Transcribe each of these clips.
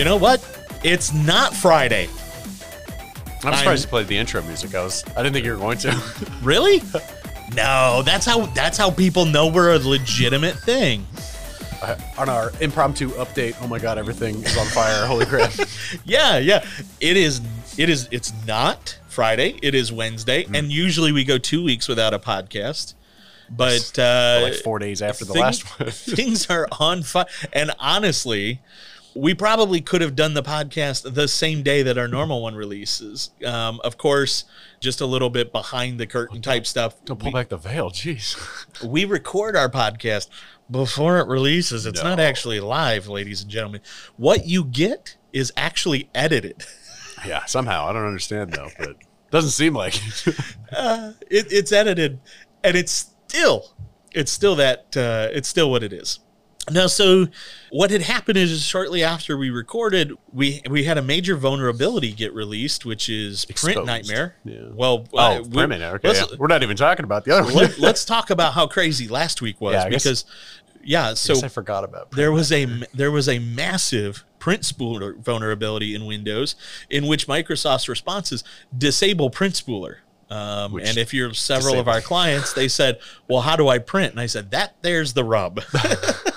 You know what? It's not Friday. I'm surprised you played the intro music. I was I didn't think you were going to. Really? No, that's how that's how people know we're a legitimate thing. Uh, on our impromptu update, oh my god, everything is on fire. Holy crap. Yeah, yeah. It is it is it's not Friday, it is Wednesday, Hmm. and usually we go 2 weeks without a podcast. But uh like four days after the last one. things are on fire. And honestly, we probably could have done the podcast the same day that our normal one releases. Um, of course, just a little bit behind the curtain type stuff. Don't pull back the veil, jeez. We record our podcast before it releases. It's not actually live, ladies and gentlemen. What you get is actually edited. Yeah, somehow. I don't understand though, but doesn't seem like it. Uh, it, it's edited, and it's still, it's still that, uh, it's still what it is. Now, so what had happened is shortly after we recorded, we we had a major vulnerability get released, which is Print Nightmare. Yeah. Well, Oh, uh, we- permanent. Okay. yeah. We're not even talking about the other one. let, us talk about how crazy last week was Yeah, I guess- because, yeah. So guess I forgot about there was a there was a massive print spooler vulnerability in Windows in which Microsoft's response is disable print spooler. Um, and if you're several of our clients, they said, "Well, how do I print?" And I said, "That there's the rub."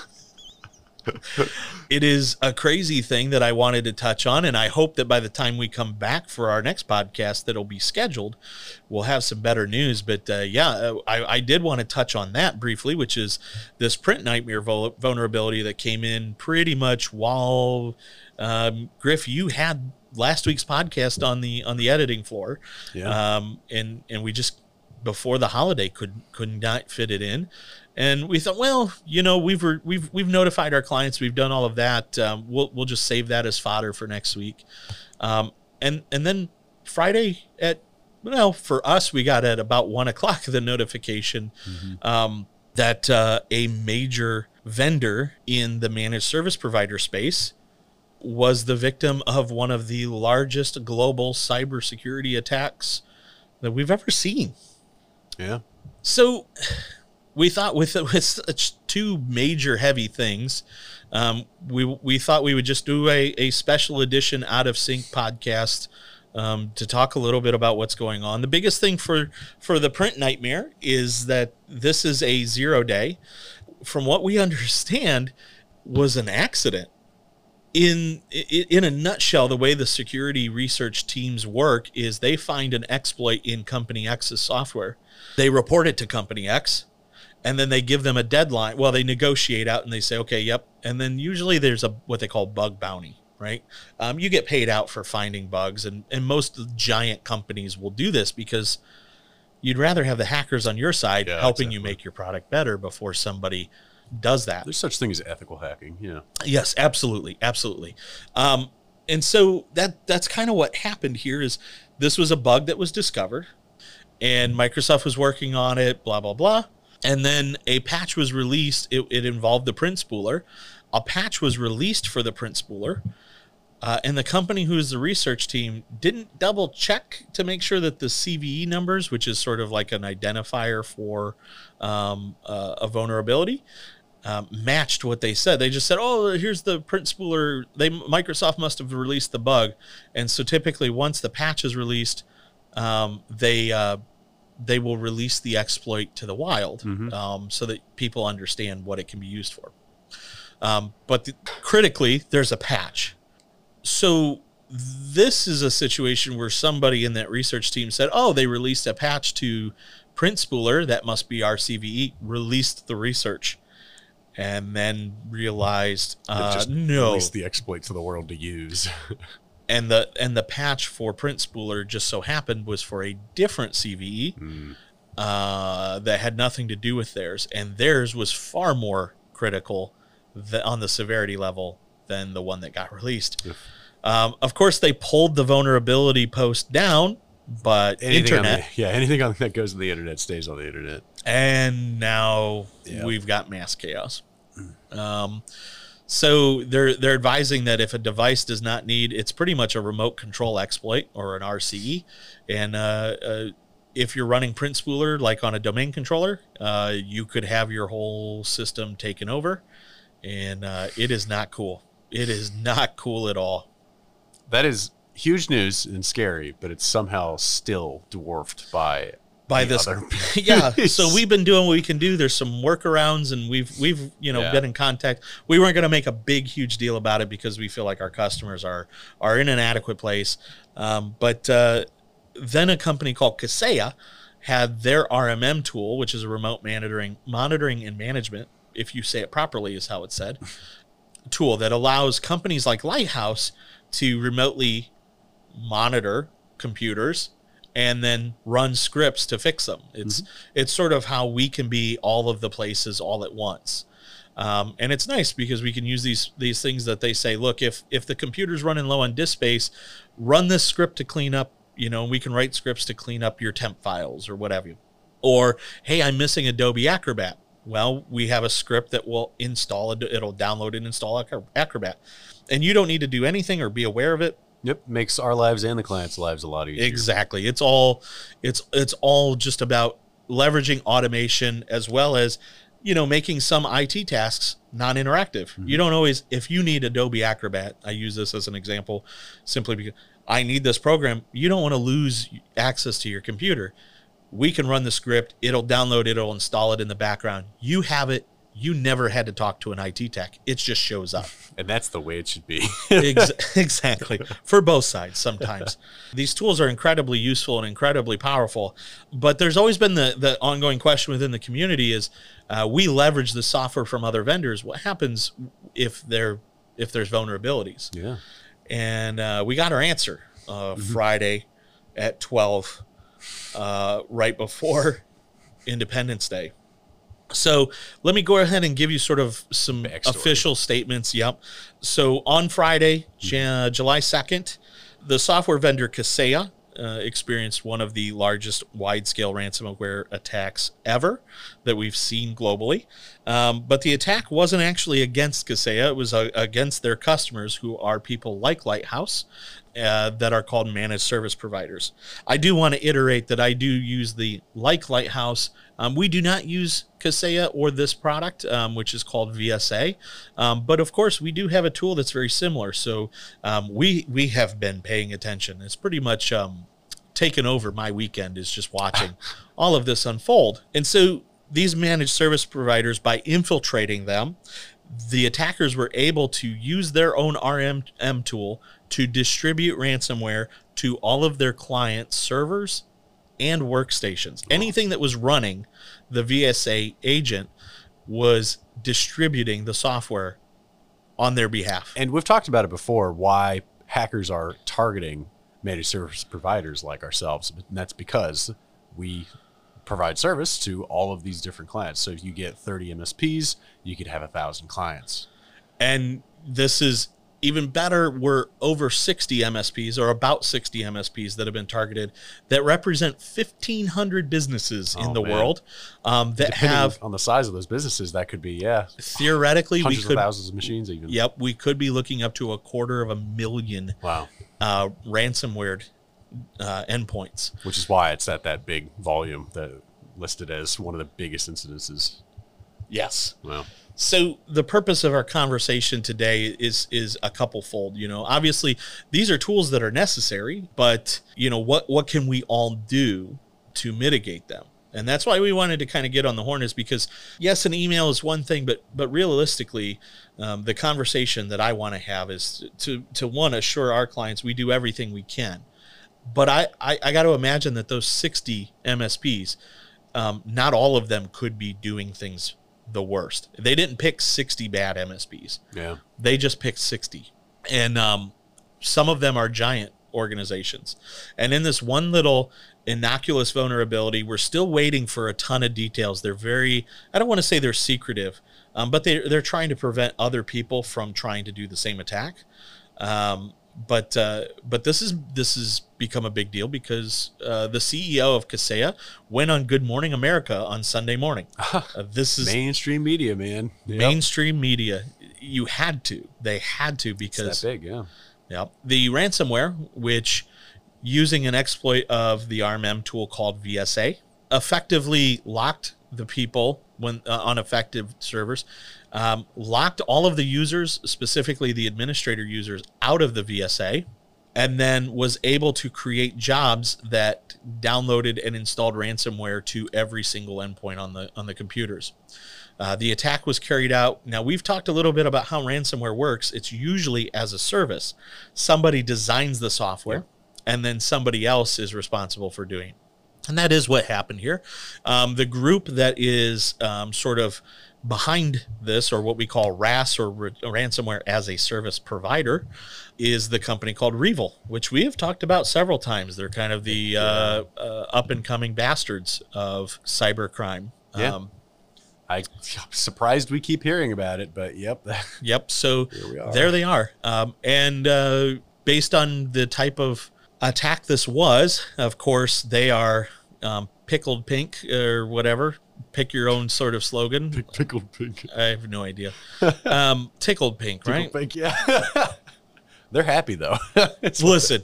it is a crazy thing that I wanted to touch on, and I hope that by the time we come back for our next podcast, that'll be scheduled, we'll have some better news. But uh, yeah, uh, I, I did want to touch on that briefly, which is this print nightmare vul- vulnerability that came in pretty much while um, Griff, you had last week's podcast on the on the editing floor, Yeah. um, and and we just before the holiday could could not fit it in. And we thought, well, you know, we've re- we've we've notified our clients, we've done all of that. Um, we'll we'll just save that as fodder for next week. Um, and and then Friday at well for us, we got at about one o'clock the notification um, that uh, a major vendor in the managed service provider space was the victim of one of the largest global cybersecurity attacks that we've ever seen. Yeah. So we thought with with such two major heavy things, um, we we thought we would just do a, a special edition out of sync podcast um, to talk a little bit about what's going on. The biggest thing for for the print nightmare is that this is a zero day. From what we understand, was an accident in in a nutshell, the way the security research teams work is they find an exploit in Company X's software. They report it to Company X, and then they give them a deadline. Well, they negotiate out and they say, "Okay, yep." And then usually there's a what they call bug bounty, right? Um, you get paid out for finding bugs, and and most giant companies will do this because you'd rather have the hackers on your side Yeah, helping you make your product better before somebody does that. There's such thing as ethical hacking. Yeah. Yes, absolutely, absolutely. Um, and so that that's kind of what happened here. Is this was a bug that was discovered, and Microsoft was working on it. Blah blah blah. And then a patch was released. It, it involved the print spooler. A patch was released for the print spooler. Uh, and the company who is the research team didn't double check to make sure that the CVE numbers, which is sort of like an identifier for um, uh, a vulnerability, um, matched what they said. They just said, "Oh, here's the print spooler." They Microsoft must have released the bug, and so typically once the patch is released, um, they uh, they will release the exploit to the wild, um, so that people understand what it can be used for. Um, but the, critically, there's a patch. So this is a situation where somebody in that research team said, "Oh, they released a patch to print spooler. That must be our CVE." Released the research, and then realized, uh, no. released the exploit to the world to use. And the and the patch for print spooler just so happened was for a different CVE Hmm. uh, that had nothing to do with theirs, and theirs was far more critical th- on the severity level than the one that got released. Um, of course, they pulled the vulnerability post down, but anything internet, the, yeah, anything on, that goes on the internet stays on the internet. And now Yeah. we've got mass chaos. Um, so they're they're advising that if a device does not need, it's pretty much a remote control exploit or an RCE, and uh, uh, if you're running print spooler like on a domain controller, uh, you could have your whole system taken over, and uh, it is not cool. It is not cool at all. That is huge news and scary, but it's somehow still dwarfed by by this yeah so we've been doing what we can do. There's some workarounds and we've we've you know Yeah. been in contact. We weren't going to make a big huge deal about it because we feel like our customers are are in an adequate place. Um, but uh, then a company called Kaseya had their rmm tool which is a remote monitoring monitoring and management if you say it properly is how it's said tool that allows companies like lighthouse to remotely monitor computers and then run scripts to fix them. It's it's sort of how we can be all of the places all at once. Um, and it's nice because we can use these these things that they say, look, if if the computer's running low on disk space, run this script to clean up, you know, we can write scripts to clean up your temp files or whatever. Or, hey, I'm missing Adobe Acrobat. Well, we have a script that will install it, it'll download and install Acrobat. And you don't need to do anything or be aware of it. Yep, makes our lives and the clients' lives a lot easier. Exactly. It's all it's it's all just about leveraging automation as well as you know making some IT tasks non-interactive. Mm-hmm. You don't always if you need Adobe Acrobat, I use this as an example simply because I need this program, you don't want to lose access to your computer. We can run the script, it'll download it, it'll install it in the background. You have it. You never had to talk to an IT tech. It just shows up. And that's the way it should be. Ex- exactly for both sides sometimes these tools are incredibly useful and incredibly powerful but there's always been the, the ongoing question within the community is uh, we leverage the software from other vendors what happens if there if there's vulnerabilities yeah. and uh, we got our answer uh, friday at 12 uh, right before independence day so let me go ahead and give you sort of some Backstory. official statements. Yep. So on Friday, Jan- July 2nd, the software vendor Kaseya uh, experienced one of the largest wide scale ransomware attacks ever that we've seen globally. Um, but the attack wasn't actually against Kaseya, it was uh, against their customers, who are people like Lighthouse. Uh, that are called managed service providers. I do want to iterate that I do use the like Lighthouse. Um, we do not use Kaseya or this product, um, which is called VSA. Um, but of course, we do have a tool that's very similar. So um, we we have been paying attention. It's pretty much um, taken over my weekend is just watching all of this unfold. And so these managed service providers, by infiltrating them, the attackers were able to use their own RMM tool to distribute ransomware to all of their client servers and workstations. Anything that was running the VSA agent was distributing the software on their behalf. And we've talked about it before why hackers are targeting managed service providers like ourselves. And that's because we provide service to all of these different clients. So if you get 30 MSPs, you could have a thousand clients. And this is even better. We're over 60 MSPs or about 60 MSPs that have been targeted that represent 1,500 businesses in Oh, the man. world um, that Depending have on the size of those businesses, that could be, yeah, theoretically we could of thousands of machines even. Yep, we could be looking up to a quarter of a million Wow. uh, ransomware uh, endpoints. Which is why it's at that big volume that listed as one of the biggest incidences. Yes. Well, So the purpose of our conversation today is is a couple fold. You know, obviously these are tools that are necessary, but you know what what can we all do to mitigate them? And that's why we wanted to kind of get on the horn is because yes, an email is one thing, but but realistically, um, the conversation that I want to have is to to one assure our clients we do everything we can. But I I, I got to imagine that those sixty MSPs, um, not all of them could be doing things the worst. They didn't pick 60 bad MSPs. yeah. They just picked 60. And um, some of them are giant organizations. And in this one little innocuous vulnerability, we're still waiting for a ton of details. They're very, I don't want to say they're secretive, um, but they, they're trying to prevent other people from trying to do the same attack. Um, but uh, but this is this has become a big deal because uh, the CEO of Kaseya went on Good Morning America on Sunday morning. Uh, this is Mainstream media, man. Yep. mainstream media. You had to. They had to It's because that big, yeah. yeah, the ransomware, which using an exploit of the RMM tool called VSA, effectively locked the people when uh, on effective servers, um, locked all of the users, specifically the administrator users, out of the VSA, and then was able to create jobs that downloaded and installed ransomware to every single endpoint on the on the computers. Uh, the attack was carried out. Now, we've talked a little bit about how ransomware works. It's usually as a service. Somebody designs the software, and then somebody else is responsible for doing it. And that is what happened here. Um, the group that is um, sort of behind this, or what we call RaaS or ransomware as a service provider, is the company called REvil, which we have talked about several times. They're kind of the uh, uh, up and coming bastards of cybercrime. Yeah. Um, I'm surprised we keep hearing about it, but yep. yep. So there they are. Um, and uh, based on the type of attack this was, of course, they are um, pickled pink or whatever. Pick your own sort of slogan. Pick, pickled pink. I have no idea. Um, tickled pink, right? Tickled pink, yeah. They're happy though. Listen,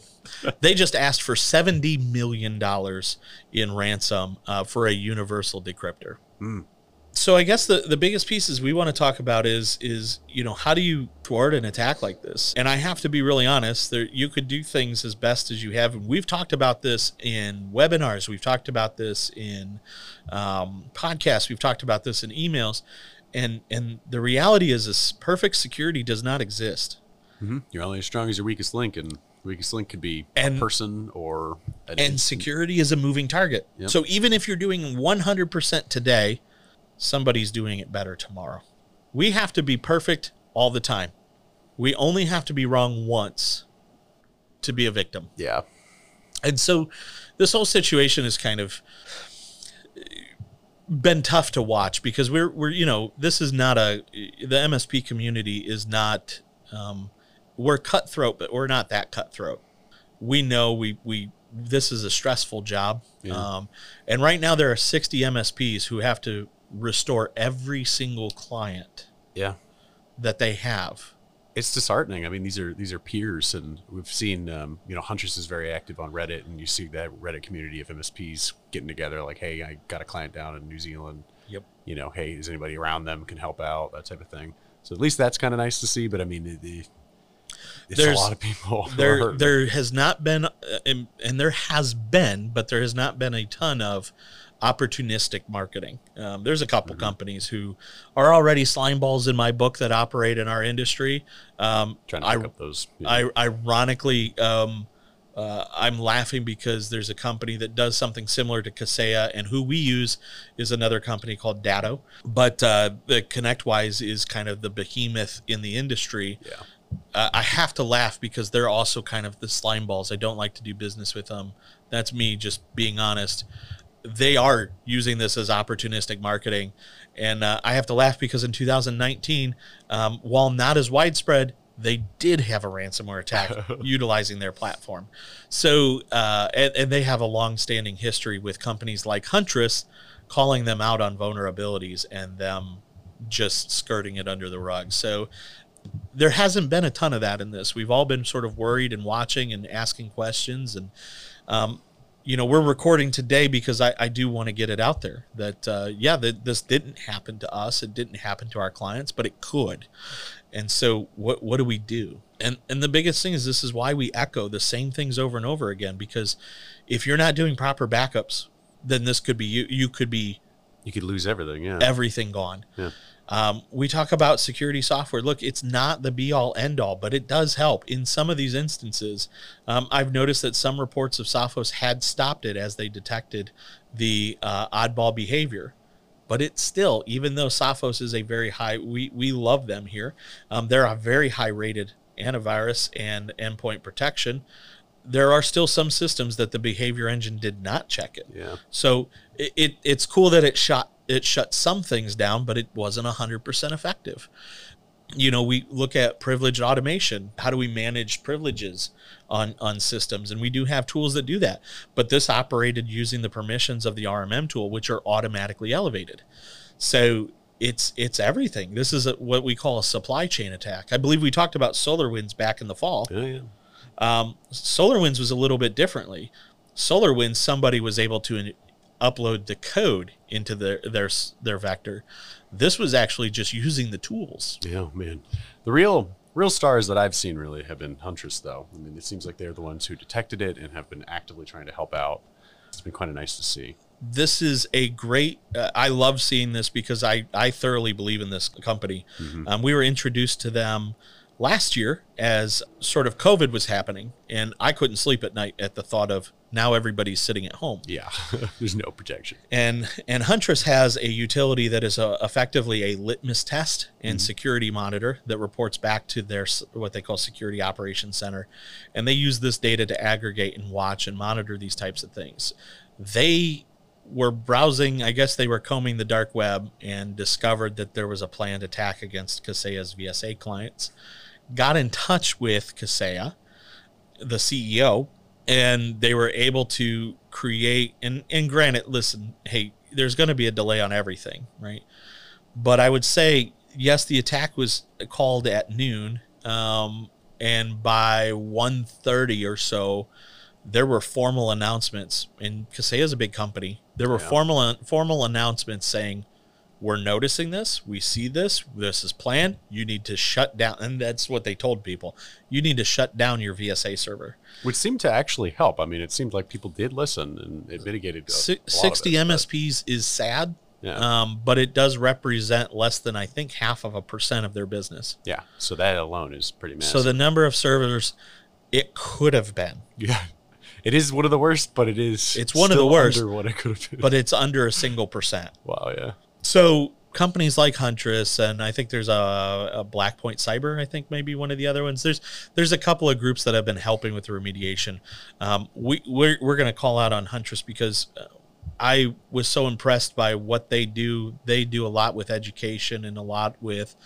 they just asked for seventy million dollars in ransom uh, for a universal decryptor. Mm so I guess the, the biggest pieces we want to talk about is is you know how do you thwart an attack like this? And I have to be really honest. There you could do things as best as you have. And we've talked about this in webinars. We've talked about this in um, podcasts. We've talked about this in emails. And and the reality is, this perfect security does not exist. Mm-hmm. You're only as strong as your weakest link, and weakest link could be and, a person or an and security is a moving target. Yep. So even if you're doing 100% today somebody's doing it better tomorrow. We have to be perfect all the time. We only have to be wrong once to be a victim. Yeah. And so this whole situation is kind of been tough to watch because we're we're you know this is not a the MSP community is not um, we're cutthroat but we're not that cutthroat. We know we we this is a stressful job. Yeah. Um, and right now there are 60 MSPs who have to restore every single client yeah. that they have. It's disheartening. I mean these are these are peers and we've seen um, you know huntress is very active on reddit and you see that reddit community of msps getting together like hey i got a client down in new zealand. Yep. You know hey is anybody around them can help out that type of thing. So at least that's kind of nice to see but i mean the, the there's a lot of people there there has not been uh, and, and there has been but there has not been a ton of opportunistic marketing. Um, there's a couple mm-hmm. companies who are already slime balls in my book that operate in our industry. Um, Trying to pick I, up those. I ironically, um, uh, I'm laughing because there's a company that does something similar to Kaseya, and who we use is another company called Datto. But uh, the ConnectWise is kind of the behemoth in the industry. Yeah. Uh, I have to laugh because they're also kind of the slime balls. I don't like to do business with them. That's me just being honest they are using this as opportunistic marketing. And uh, I have to laugh because in 2019, um, while not as widespread, they did have a ransomware attack utilizing their platform. So, uh, and, and, they have a long-standing history with companies like Huntress calling them out on vulnerabilities and them just skirting it under the rug. So, there hasn't been a ton of that in this. We've all been sort of worried and watching and asking questions, and um, you know, we're recording today because I, I do want to get it out there that, uh, yeah, that this didn't happen to us. It didn't happen to our clients, but it could. And so what, what do we do? And, and the biggest thing is this is why we echo the same things over and over again, because if you're not doing proper backups, then this could be, you, you could be, you could lose everything. Yeah. Everything gone. Yeah. Um, we talk about security software. Look, it's not the be all end all, but it does help in some of these instances. Um, I've noticed that some reports of Sophos had stopped it as they detected the uh, oddball behavior. But it's still, even though Sophos is a very high, we, we love them here. Um, they're a very high rated antivirus and endpoint protection. There are still some systems that the behavior engine did not check it. Yeah. So it, it it's cool that it shot it shut some things down, but it wasn't 100% effective. You know, we look at privileged automation. How do we manage privileges on, on systems? And we do have tools that do that. But this operated using the permissions of the RMM tool, which are automatically elevated. So it's it's everything. This is a, what we call a supply chain attack. I believe we talked about SolarWinds back in the fall. Yeah, yeah. Um, SolarWinds was a little bit differently. SolarWinds, somebody was able to upload the code into their their their vector. This was actually just using the tools. Yeah, man. The real real stars that I've seen really have been Huntress, though. I mean, it seems like they're the ones who detected it and have been actively trying to help out. It's been quite nice to see. This is a great. Uh, I love seeing this because I I thoroughly believe in this company. Um, we were introduced to them last year as sort of COVID was happening, and I couldn't sleep at night at the thought of now everybody's sitting at home. Yeah, there's no protection. and and Huntress has a utility that is a, effectively a litmus test and mm-hmm. security monitor that reports back to their what they call security operations center, and they use this data to aggregate and watch and monitor these types of things. They were browsing, I guess they were combing the dark web and discovered that there was a planned attack against Kaseya's VSA clients. Got in touch with Kaseya, the CEO, and they were able to create and and granted, listen, hey, there's going to be a delay on everything, right? But I would say yes, the attack was called at noon, um, and by 1.30 or so, there were formal announcements. And Kaseya is a big company. There were Yeah. formal formal announcements saying we're noticing this. We see this. This is planned. You need to shut down. And that's what they told people. You need to shut down your VSA server. Which seemed to actually help. I mean, it seemed like people did listen and it mitigated a, Si- a lot of 60 it, but- MSPs is sad, Yeah. um, but it does represent less than, I think, half of a percent of their business. yeah. So that alone is pretty massive. So the number of servers it could have been, yeah, it is one of the worst, but it is. It's one of the worst. under what it could have been. but it's under a single percent. wow, yeah. So companies like Huntress, and I think there's a, a Blackpoint Cyber. I think maybe one of the other ones. There's there's a couple of groups that have been helping with the remediation. Um, we we're, we're going to call out on Huntress because uh, I was so impressed by what they do. They do a lot with education and a lot with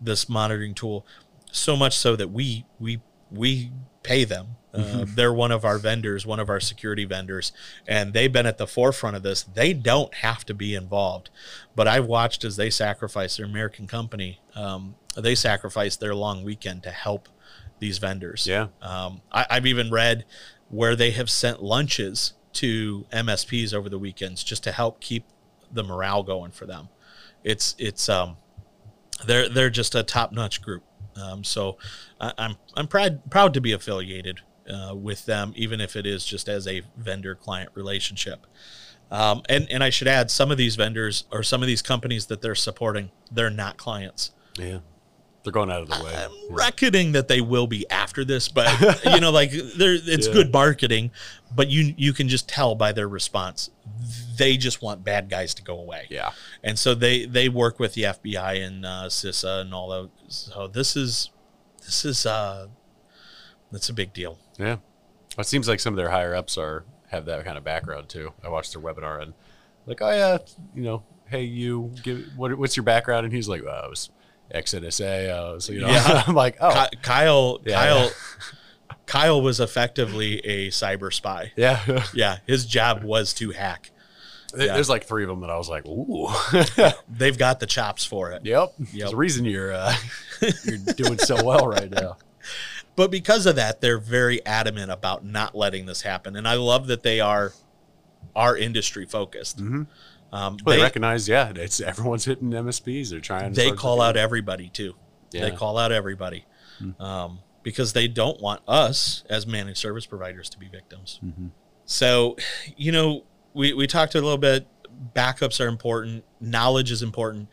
this monitoring tool. So much so that we we we pay them. Uh, they're one of our vendors, one of our security vendors, and they've been at the forefront of this. They don't have to be involved, but I've watched as they sacrifice their American company. Um, they sacrifice their long weekend to help these vendors. Yeah. Um, I, I've even read where they have sent lunches to MSPs over the weekends just to help keep the morale going for them. It's it's um, they're they're just a top notch group. Um, so I, I'm I'm proud proud to be affiliated uh, with them, even if it is just as a vendor client relationship. Um, and and I should add, some of these vendors or some of these companies that they're supporting, they're not clients. Yeah. They're going out of the way. I'm Yeah. reckoning that they will be after this, but you know, like there, it's Yeah. good marketing, but you you can just tell by their response, they just want bad guys to go away. Yeah. and so they they work with the FBI and uh, CISA and all that. So this is this is uh, that's a big deal. Yeah. It seems like some of their higher ups are have that kind of background too. I watched their webinar and like, oh yeah, you know, hey you, give what, what's your background? And he's like, well, I was ex NSA. Uh, so you know, Yeah. I'm like, oh Kyle Yeah. Kyle Kyle was effectively a cyber spy. yeah. Yeah, his job was to hack. Yeah. There's like three of them that I was like, ooh, They've got the chops for it. yep. Yep. There's a reason you're uh, you're doing so well right now. But because of that, they're very adamant about not letting this happen. And I love that they are are industry focused. Um, Well, they, they recognize, yeah, it's everyone's hitting MSPs. They're trying. they call out everybody too. They Yeah. Hmm. call out everybody um, because they don't want us as managed service providers to be victims. Mm-hmm. So, you know, we, we talked a little bit. Backups are important. Knowledge is important.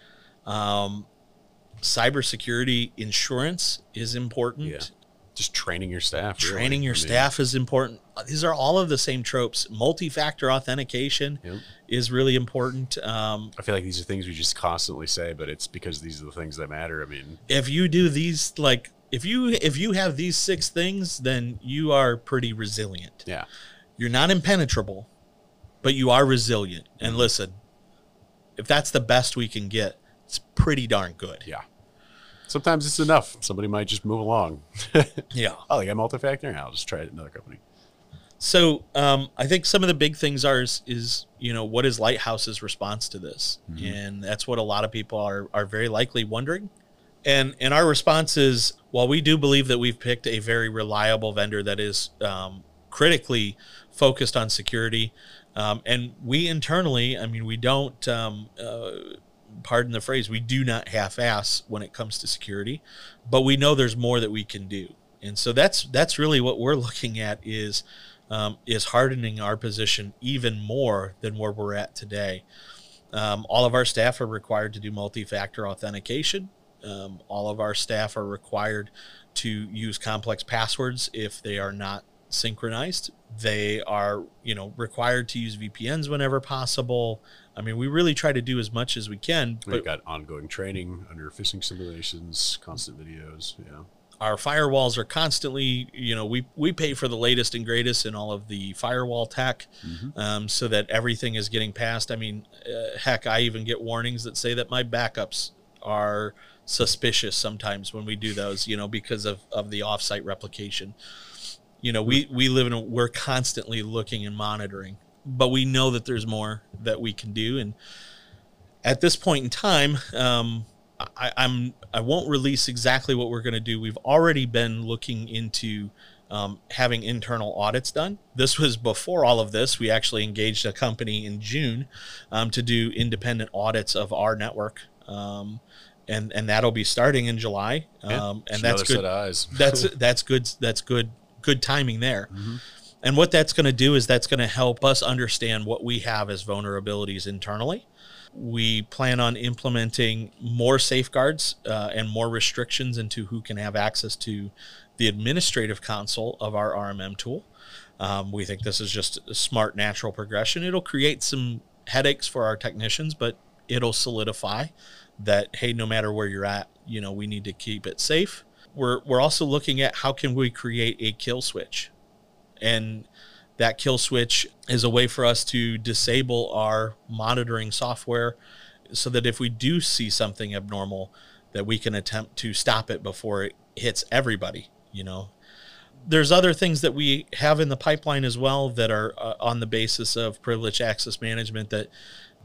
Um, cybersecurity insurance is important. Just training your staff. really. Training your I mean, staff is important. These are all of the same tropes. Multi-factor authentication Yep. is really important. Um, I feel like these are things we just constantly say, but it's because these are the things that matter. I mean, if you do these, like if you if you have these six things, then you are pretty resilient. yeah, You're not impenetrable, but you are resilient. And listen, if that's the best we can get, it's pretty darn good. yeah. Sometimes it's enough. Somebody might just move along. Yeah. oh, they got multi-factor. I'll just try it another company. So um, I think some of the big things are is, is you know what is Lighthouse's response to this, and that's what a lot of people are are very likely wondering. And and our response is while we do believe that we've picked a very reliable vendor that is um, critically focused on security, Um, and we internally, I mean, we don't, um, uh, pardon the phrase, we do not half-ass when it comes to security, but we know there's more that we can do. And so that's that's really what we're looking at is um, is hardening our position even more than where we're at today. Um, all of our staff are required to do multi-factor authentication. Um, all of our staff are required to use complex passwords if they are not synchronized. They are, you know, required to use VPNs whenever possible. I mean, we really try to do as much as we can. We've got ongoing training under phishing simulations, constant videos. Yeah. Our firewalls are constantly, you know, we, we pay for the latest and greatest in all of the firewall tech Mm-hmm. um, so that everything is getting passed. I mean, uh, heck, I even get warnings that say that my backups are suspicious sometimes when we do those, you know, because of, of the offsite replication. You know, we, we live in a, we're constantly looking and monitoring, but we know that there's more that we can do. And at this point in time, um, I, I'm I won't release exactly what we're going to do. We've already been looking into um, having internal audits done. This was before all of this. We actually engaged a company in June um, to do independent audits of our network, um, and and that'll be starting in July. Yeah, Um, and that's good set of eyes. that's that's good that's good good timing there. Mm-hmm. and what that's going to do is that's going to help us understand what we have as vulnerabilities internally. We plan on implementing more safeguards uh, and more restrictions into who can have access to the administrative console of our rmm tool. Um, we think this is just a smart natural progression. It'll create some headaches for our technicians but it'll solidify that hey no matter where you're at you know we need to keep it safe we're we're also looking at how can we create a kill switch. And that kill switch is a way for us to disable our monitoring software so that if we do see something abnormal that we can attempt to stop it before it hits everybody you know? There's other things that we have in the pipeline as well that are uh, on the basis of privileged access management that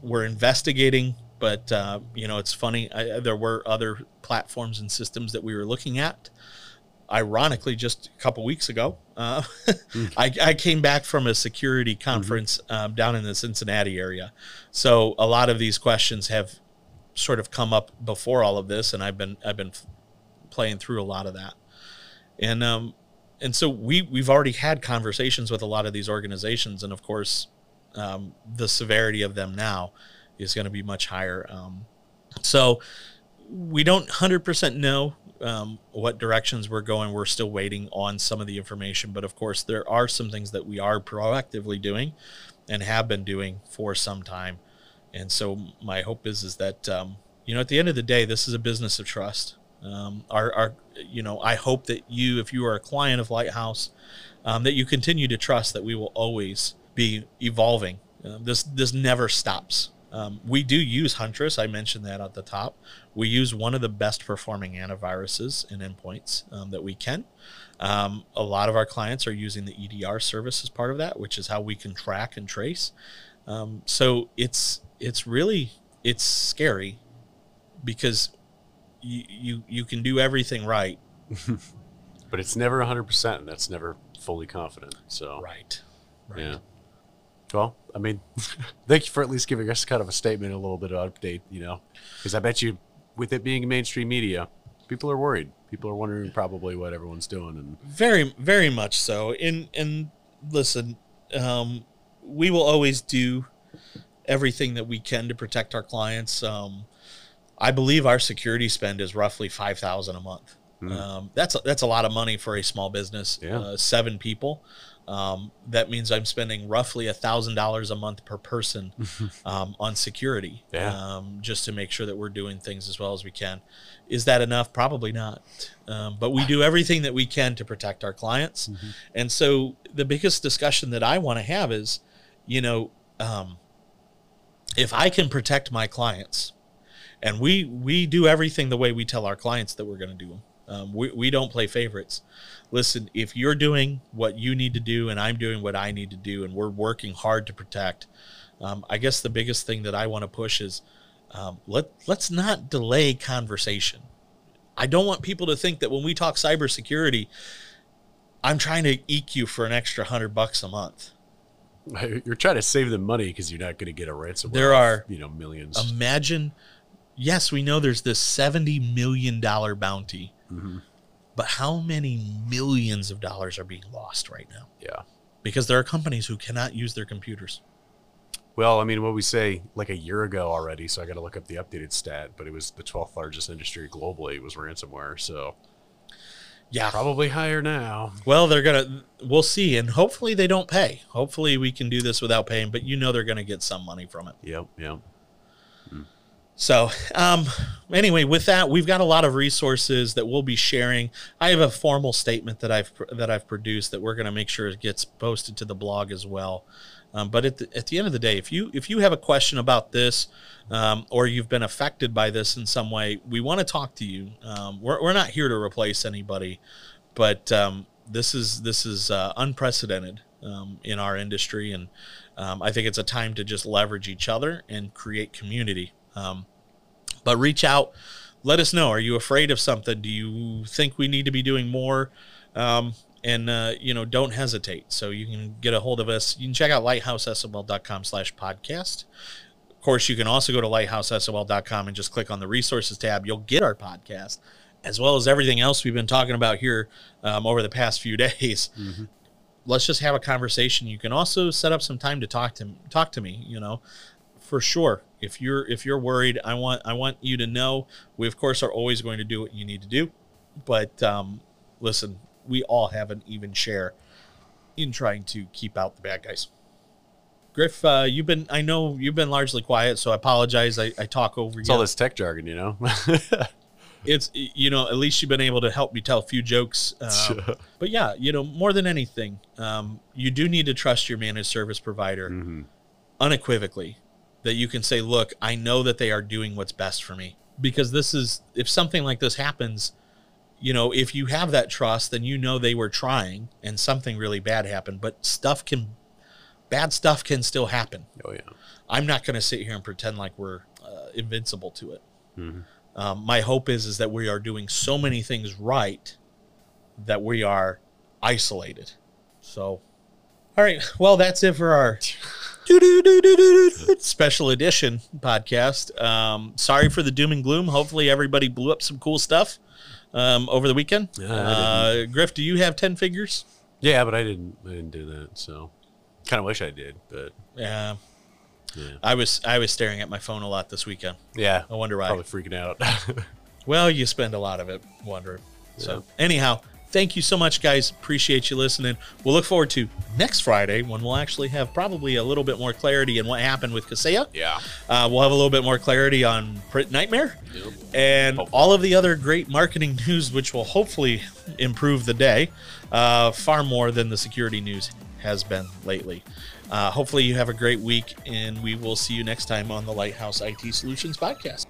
we're investigating but uh, you know it's funny I, there were other platforms and systems that we were looking at. Ironically just a couple weeks ago uh, I, I came back from a security conference um, down in the cincinnati area. So a lot of these questions have sort of come up before all of this and i've been i've been f- playing through a lot of that. And um and so we we've already had conversations with a lot of these organizations and of course um, the severity of them now is going to be much higher um, so we don't 100% know um, what directions we're going. We're still waiting on some of the information, but of course, there are some things that we are proactively doing and have been doing for some time. And so, my hope is is that um, you know, at the end of the day, this is a business of trust. Um, our, our, you know, I hope that you, if you are a client of Lighthouse, um, that you continue to trust that we will always be evolving. Um, this this never stops. Um, we do use Huntress. I mentioned that at the top. We use one of the best performing antiviruses and endpoints um, that we can. Um, a lot of our clients are using the EDR service as part of that, which is how we can track and trace. Um, so it's it's really it's scary because you, you you can do everything right. but it's never 100%. And that's never fully confident. So, Right. Right. yeah. Well, I mean, thank you for at least giving us kind of a statement, a little bit of update, you know, because I bet you, with it being mainstream media, people are worried. People are wondering probably what everyone's doing. And Very, very much so. And and listen, um, we will always do everything that we can to protect our clients. Um, I believe our security spend is roughly five thousand a month. Um, that's a, that's a lot of money for a small business. Yeah. Uh, seven people. Um, that means I'm spending roughly a thousand dollars a month per person um, on security, Yeah. um, just to make sure that we're doing things as well as we can. Is that enough? Probably not. Um, but we do everything that we can to protect our clients. And so the biggest discussion that I want to have is, you know, um, if I can protect my clients, and we we do everything the way we tell our clients that we're going to do them. Um, we, we don't play favorites. Listen, if you're doing what you need to do and I'm doing what I need to do, and we're working hard to protect, um, I guess the biggest thing that I want to push is um, let let's not delay conversation. I don't want people to think that when we talk cybersecurity, I'm trying to eke you for an extra hundred bucks a month. You're trying to save them money because you're not going to get a ransomware. There are- you know millions. Imagine, yes, we know there's this seventy million dollar bounty, Mhm. but how many millions of dollars are being lost right now? Yeah. Because there are companies who cannot use their computers. Well, I mean, what we say like a year ago already, so I got to look up the updated stat, but it was the 12th largest industry globally was ransomware. So Yeah. probably higher now. Well, they're gonna. We'll see, and hopefully they don't pay. Hopefully we can do this without paying. But you know they're gonna get some money from it. Yep. Yep. So, um, anyway, with that, we've got a lot of resources that we'll be sharing. I have a formal statement that I've that I've produced that we're going to make sure it gets posted to the blog as well. Um, but at the, at the end of the day, if you if you have a question about this, um, or you've been affected by this in some way, we want to talk to you. Um, we're we're not here to replace anybody, but um, this is this is uh, unprecedented um, in our industry, and I think it's a time to just leverage each other and create community. Um, but reach out, let us know. Are you afraid of something? Do you think we need to be doing more? Um, and uh, you know, don't hesitate. So you can get a hold of us. You can check out lighthousesol.com slash podcast. Of course, you can also go to lighthousesol.com and just click on the resources tab. You'll get our podcast as well as everything else we've been talking about here um, over the past few days. Let's just have a conversation. You can also set up some time to talk to talk to me. You know, for sure. If you're if you're worried, I want I want you to know we of course are always going to do what you need to do. But um, listen, we all have an even share in trying to keep out the bad guys. Griff, uh, you've been I know you've been largely quiet, so I apologize. I, I talk over you. It's you. all this tech jargon, you know. it's you know at least you've been able to help me tell a few jokes. Um, but yeah, you know more than anything, um, you do need to trust your managed service provider Mhm. unequivocally that you can say, look, I know that they are doing what's best for me. Because this is, if something like this happens, you know, if you have that trust, then you know they were trying and something really bad happened. But stuff can, bad stuff can still happen. Oh yeah. I'm not going to sit here and pretend like we're uh, invincible to it. Mhm. Um, my hope is is that we are doing so many things right that we are isolated. So, all right. Well, that's it for our special edition podcast. Um, sorry for the doom and gloom. Hopefully, everybody blew up some cool stuff um, over the weekend. Yeah, uh, Griff, do you have ten figures? Yeah, but I didn't. I didn't do that. So, kind of wish I did, but Yeah. Yeah. I was I was staring at my phone a lot this weekend. yeah, I wonder why. probably freaking out. Well, you spend a lot of it wondering. So, Yeah. anyhow, thank you so much, guys. Appreciate you listening. We'll look forward to next Friday when we'll actually have probably a little bit more clarity in what happened with Kaseya. yeah. Uh, we'll have a little bit more clarity on Print Nightmare Yep. and Hopefully. all of the other great marketing news, which will hopefully improve the day uh, far more than the security news has been lately. Uh, hopefully, you have a great week, and we will see you next time on the Lighthouse IT Solutions Podcast.